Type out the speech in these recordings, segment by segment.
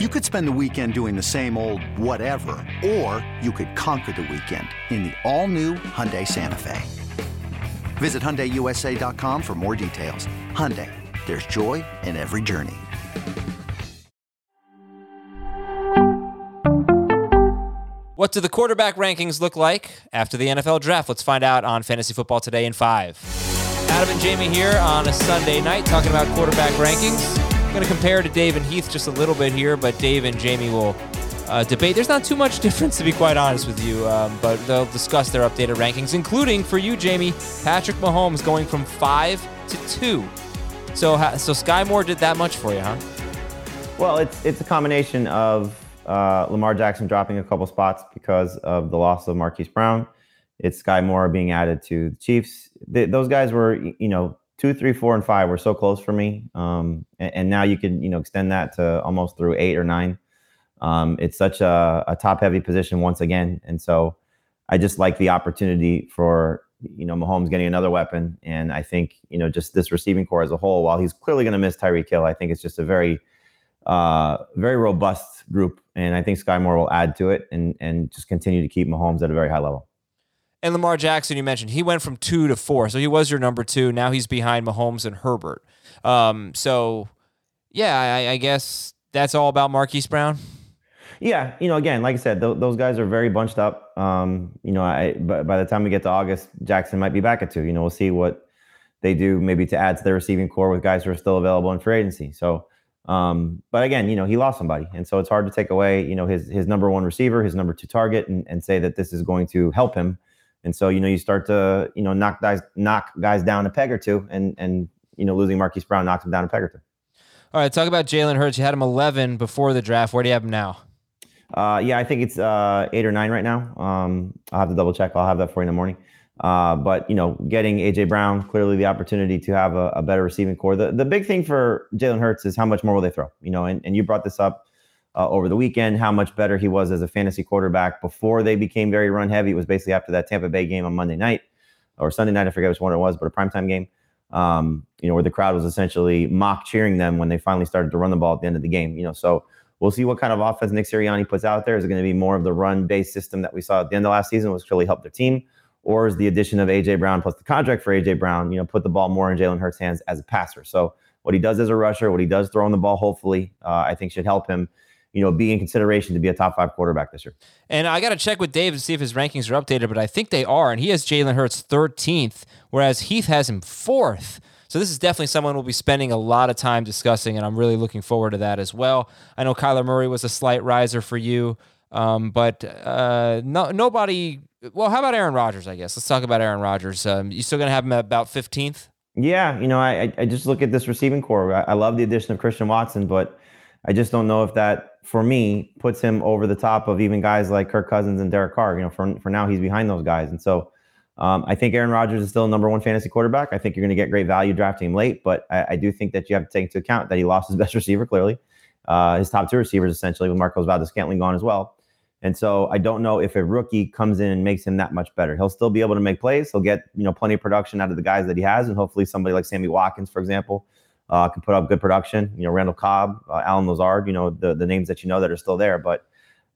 You could spend the weekend doing the same old whatever, or you could conquer the weekend in the all-new Hyundai Santa Fe. Visit HyundaiUSA.com for more details. Hyundai, there's joy in every journey. What do the quarterback rankings look like after the NFL draft? Let's find out on Fantasy Football Today in five. Adam and Jamey here on a Sunday night talking about quarterback rankings. Going to compare to Dave and Heath just a little bit here, but Dave and Jamey will uh, debate. There's not too much difference, to be quite honest with you, um, but they'll discuss their updated rankings, including for you, Jamey, Patrick Mahomes going from five to two. So, so Skyy Moore did that much for you, huh? Well, it's it's a combination of uh, Lamar Jackson dropping a couple spots because of the loss of Marquise Brown. It's Skyy Moore being added to the Chiefs. those guys were, you know, two, three, four, and five were so close for me. Um, and, and, now you can, you know, extend that to almost through eight or nine. Um, it's such a, a top heavy position once again. And so I just like the opportunity for, you know, Mahomes getting another weapon. And I think, you know, just this receiving core as a whole, while he's clearly going to miss Tyreek Hill, I think it's just a very, uh, very robust group, and I think Skyy Moore will add to it and and just continue to keep Mahomes at a very high level. And Lamar Jackson, you mentioned he went from two to four, so he was your number two. Now he's behind Mahomes and Herbert. Um, so yeah, I, I, guess that's all about Marquise Brown. Yeah, you know, again, like I said, th- those guys are very bunched up. Um, you know, by, by the time we get to August, Jackson might be back at two. You know, we'll see what they do maybe to add to their receiving core with guys who are still available in free agency. So um, but again, you know, he lost somebody. And so it's hard to take away, you know, his his number one receiver, his number two target, and, and say that this is going to help him. And so, you know, you start to, you know, knock guys knock guys down a peg or two, and and you know, losing Marquise Brown knocks him down a peg or two. All right, talk about Jalen Hurts. You had him 11 before the draft. Where do you have him now? Uh, yeah, I think it's uh, eight or nine right now. Um, I'll have to double check. I'll have that for you in the morning. Uh, but you know, getting AJ Brown clearly the opportunity to have a, a better receiving core. The the big thing for Jalen Hurts is how much more will they throw? You know, and, and you brought this up uh, over the weekend, how much better he was as a fantasy quarterback before they became very run heavy. It was basically after that Tampa Bay game on Monday night or Sunday night. I forget which one it was, but a primetime game. Um, you know, where the crowd was essentially mock cheering them when they finally started to run the ball at the end of the game. You know, so we'll see what kind of offense Nick Sirianni puts out there. Is it going to be more of the run based system that we saw at the end of last season, which really helped their team? or is the addition of AJ Brown plus the contract for AJ Brown, you know, put the ball more in Jalen Hurts' hands as a passer. So what he does as a rusher, what he does throwing the ball, hopefully, uh, I think should help him, you know, be in consideration to be a top five quarterback this year. And I got to check with Dave to see if his rankings are updated, but I think they are. And he has Jalen Hurts 13th, whereas Heath has him fourth. So this is definitely someone we'll be spending a lot of time discussing, and I'm really looking forward to that as well. I know Kyler Murray was a slight riser for you, um, but uh, no, nobody well, how about Aaron Rodgers? I guess let's talk about Aaron Rodgers. Um, you still gonna have him at about fifteenth? Yeah, you know, I I just look at this receiving core. I, I love the addition of Christian Watson, but I just don't know if that for me puts him over the top of even guys like Kirk Cousins and Derek Carr. You know, for for now he's behind those guys, and so um, I think Aaron Rodgers is still number one fantasy quarterback. I think you're going to get great value drafting him late, but I, I, do think that you have to take into account that he lost his best receiver clearly, uh, his top two receivers essentially with Marquez Valdes-Scantling gone as well. And so I don't know if a rookie comes in and makes him that much better. He'll still be able to make plays. He'll get you know plenty of production out of the guys that he has, and hopefully somebody like Sammy Watkins, for example, uh, can put up good production. You know, Randall Cobb, uh, Allen Lazard, you know the the names that you know that are still there. But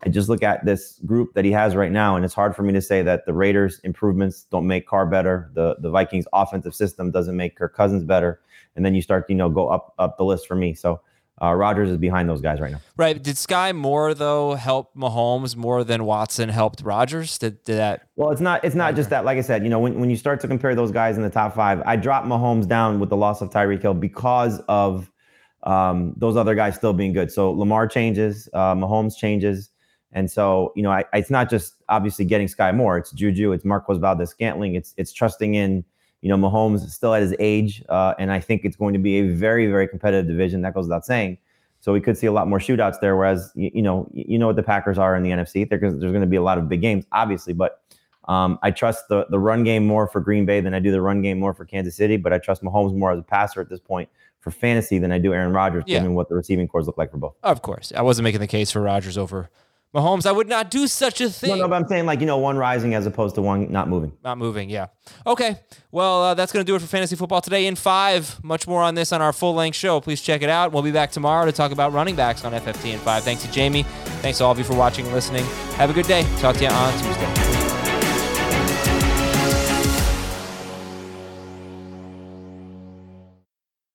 I just look at this group that he has right now, and it's hard for me to say that the Raiders' improvements don't make Carr better. The the Vikings' offensive system doesn't make Kirk Cousins better, and then you start you know go up up the list for me. So uh, Rodgers is behind those guys right now. Right. Did Skyy Moore though help Mahomes more than Watson helped Rodgers? Did, did that? Well, it's not. It's not just that. Like I said, you know, when, when you start to compare those guys in the top five, I dropped Mahomes down with the loss of Tyreek Hill because of um, those other guys still being good. So Lamar changes, uh, Mahomes changes, and so you know, I, it's not just obviously getting Skyy Moore. It's Juju. It's Marquez Valdes-Scantling. It's it's trusting in you know, Mahomes is still at his age, uh, and I think it's going to be a very, very competitive division. That goes without saying. So we could see a lot more shootouts there. Whereas, you, you know, you know what the Packers are in the NFC. There's, there's going to be a lot of big games, obviously, but um, I trust the the run game more for Green Bay than I do the run game more for Kansas City. But I trust Mahomes more as a passer at this point for fantasy than I do Aaron Rodgers, yeah. given what the receiving cores look like for both. Of course, I wasn't making the case for Rodgers over Mahomes, I would not do such a thing. No, no, but I'm saying like you know one rising as opposed to one not moving. Not moving, yeah. Okay, well uh, that's going to do it for fantasy football today in five. Much more on this on our full length show. Please check it out. We'll be back tomorrow to talk about running backs on FFT in five. Thanks to Jamey. Thanks to all of you for watching and listening. Have a good day. Talk to you on Tuesday.